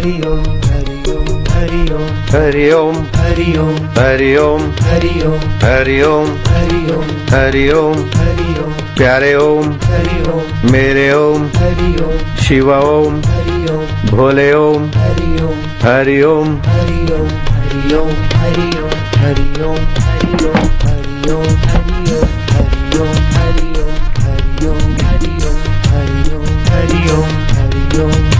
हरि ओम हरि ओम हरि ओम हरि ओम हरि ओम हरि ओम हरि ओम हरि ओम हरि ओम हरि ओम हरि ओम प्यारे ओम हरि ओम मेरे ओम हरि ओम शिव ओम हरि ओम भोले ओम हरि ओम हरि ओम हरि ओम हरि ओम हरि ओम हरि ओम हरि ओम हरि ओम हरि ओम हरि ओम हरि ओम हरि ओम हरि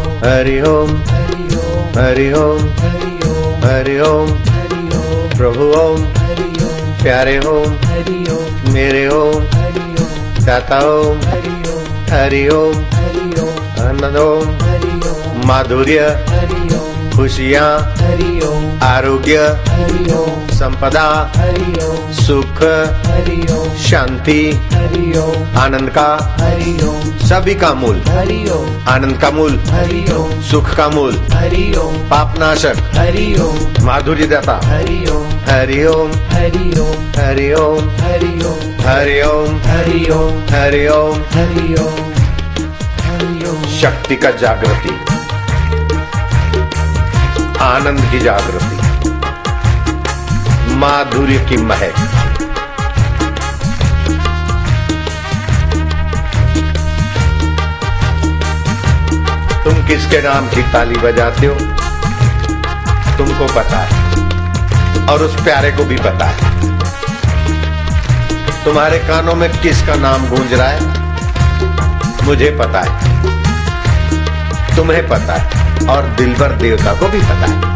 हरि ओम हरि ओम हरि ओम। प्रभु ओम, प्यारे ओम, मेरे ओम दाता ओम, हरि ओम, आनंद ओम, माधुर्य खुशियाँ हरि ओम आरोग्य हरि ओम संपदा हरि ओम सुख हरि ओम शांति हरि ओम आनंद का हरि ओम सभी का मूल। हरि ओम आनंद का मूल हरि ओम सुख का मूल। हरि ओम पापनाशक हरि ओम माधुर्य दाता हरि ओम हरि ओम हरि ओम हरि ओम हरि ओम हरि ओम हरि ओम हरि ओम हरि ओम हरि ओम शक्ति का जागृति। आनंद की जागृति। माधुर्य की महक। तुम किसके नाम की ताली बजाते हो? तुमको पता है। और उस प्यारे को भी पता है। तुम्हारे कानों में किसका नाम गूंज रहा है? मुझे पता है। तुम्हें पता है। और दिलबर देवता को भी पता है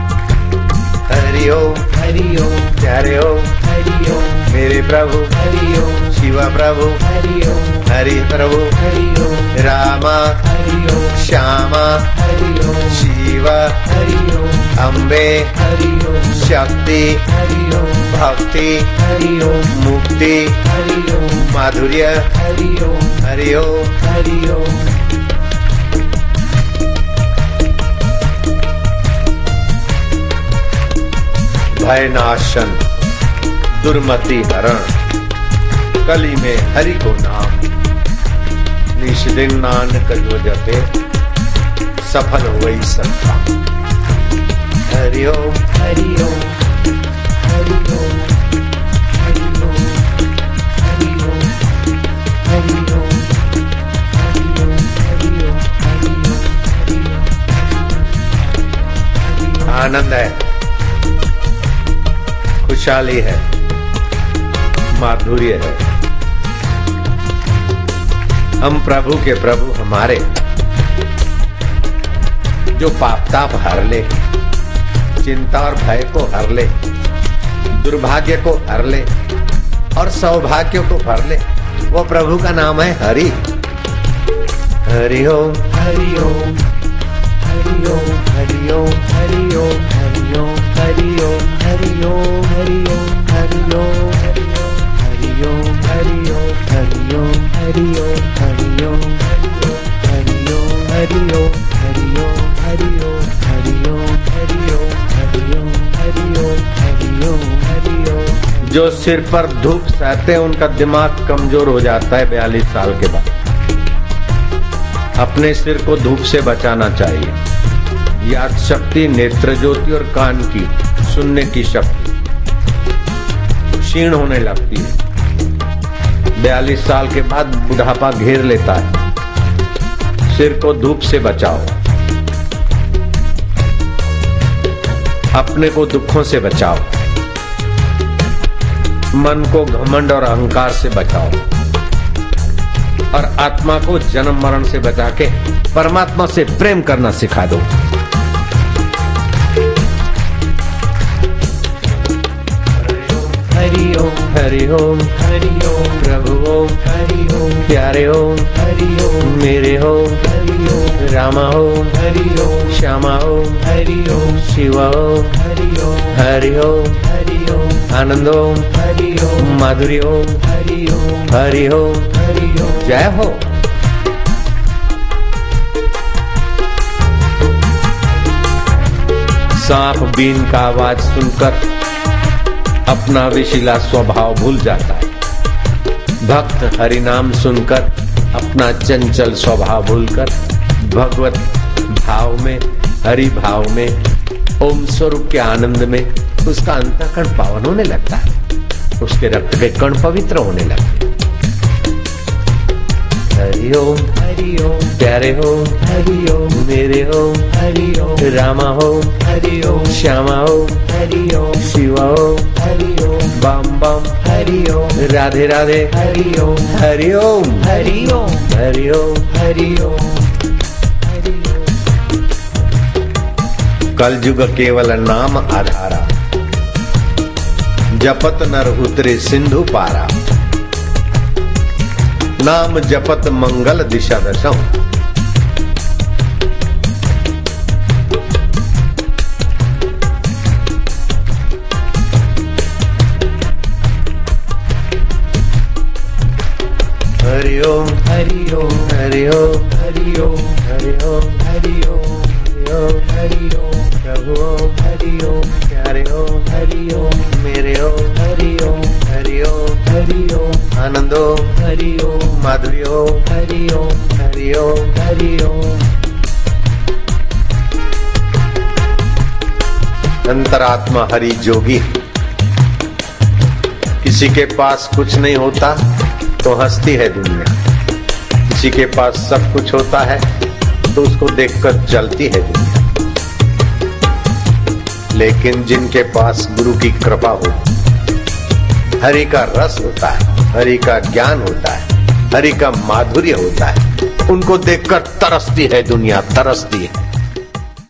हरिओम हरिओ प्यारे ओम हरिओम मेरे प्रभु हरिओम शिवा प्रभु हरिओम हरि प्रभु हरिओम रामा हरिओम श्यामा हरिओम शिवा हरिओम अम्बे हरिओम शक्ति हरिओम भक्ति हरिओम मुक्ति हरिओ माधुर्य हरिओ हरिओम हरिओम भयनाशन दुर्मति हरण कली में हरि को नाम निश दिन नानक जो जपे सफल हो गई सत्ता हरिओम हरिओम हरिओम हरिओम आनंद है खुशहाली है, माधुर्य है। हम प्रभु के प्रभु हमारे जो पाप ताप हर ले, चिंता और भय को हर ले, दुर्भाग्य को हर ले, और सौभाग्य को भर ले, वो प्रभु का नाम है हरि। हरि ओम हरि ओम हरि ओम। जो सिर पर धूप सहते हैं उनका दिमाग कमज़ोर हो जाता है बयालीस साल के बाद अपने सिर को धूप से बचाना चाहिए याद शक्ति नेत्र ज्योति और कान की सुनने की शक्ति। क्षीण होने लगती है। बयालीस साल के बाद बुढ़ापा घेर लेता है। सिर को धूप से बचाओ। अपने को दुखों से बचाओ। मन को घमंड और अहंकार से बचाओ। और आत्मा को जन्म मरण से बचा के परमात्मा से प्रेम करना सिखा दो। हरि ओम हरि ओम प्रभु ओम हरि ओम प्यारे ओम हरि ओम मेरे ओम हरि ओम रामा ओम हरि ओम श्यामा ओम हरि ओम शिव ओम हरि ओम हरि ओम हरि ओम आनंद ओम हरि ओम माधुरी ओम हरि ओम हरि ओम हरि ओम जय हो सांप बीन का आवाज़ सुनकर अपना विशिला स्वभाव भूल जाता है भक्त हरिनाम सुनकर अपना चंचल स्वभाव भूलकर भगवत भाव में, हरि भाव में, ओम स्वरूप के आनंद में उसका अंतकरण पावन होने लगता है उसके रक्त के कण पवित्र होने लगते हैं। हरि ओम। हरि ओम प्यारे हो हरि ओम मेरे हो हरि ओम रामा हो हरि ओम श्यामा हो हरि ओम शिवा हो हरि ओम बम बम हरि ओम राधे राधे हरि ओम हरि ओम हरि ओम हरि ओम। हरि ओम। कलयुग केवल नाम आधारा, जपत नर उतरे सिंधु पारा। नाम जपत मंगल दिशा दशम हरि ओम हरि ओम हरि ओम हरि ओम हरि ओम हरि ओम हरि ओम हरि ओम प्रभु ओम हरि ओम प्यारे ओम हरि ओम मेरे ओम हरि ओम हरि ओम हरि ओम आनंद ओम हरि ओम माधुरी ओम हरि ओम हरि ओम हरि ओम अंतरात्मा हरि जोगी। किसी के पास कुछ नहीं होता तो हंसती है दुनिया। किसी के पास सब कुछ होता है तो उसको देखकर चलती है दुनिया। लेकिन जिनके पास गुरु की कृपा हो हरि का रस होता है हरि का ज्ञान होता है हरि का माधुर्य होता है। उनको देखकर तरसती है दुनिया तरसती है।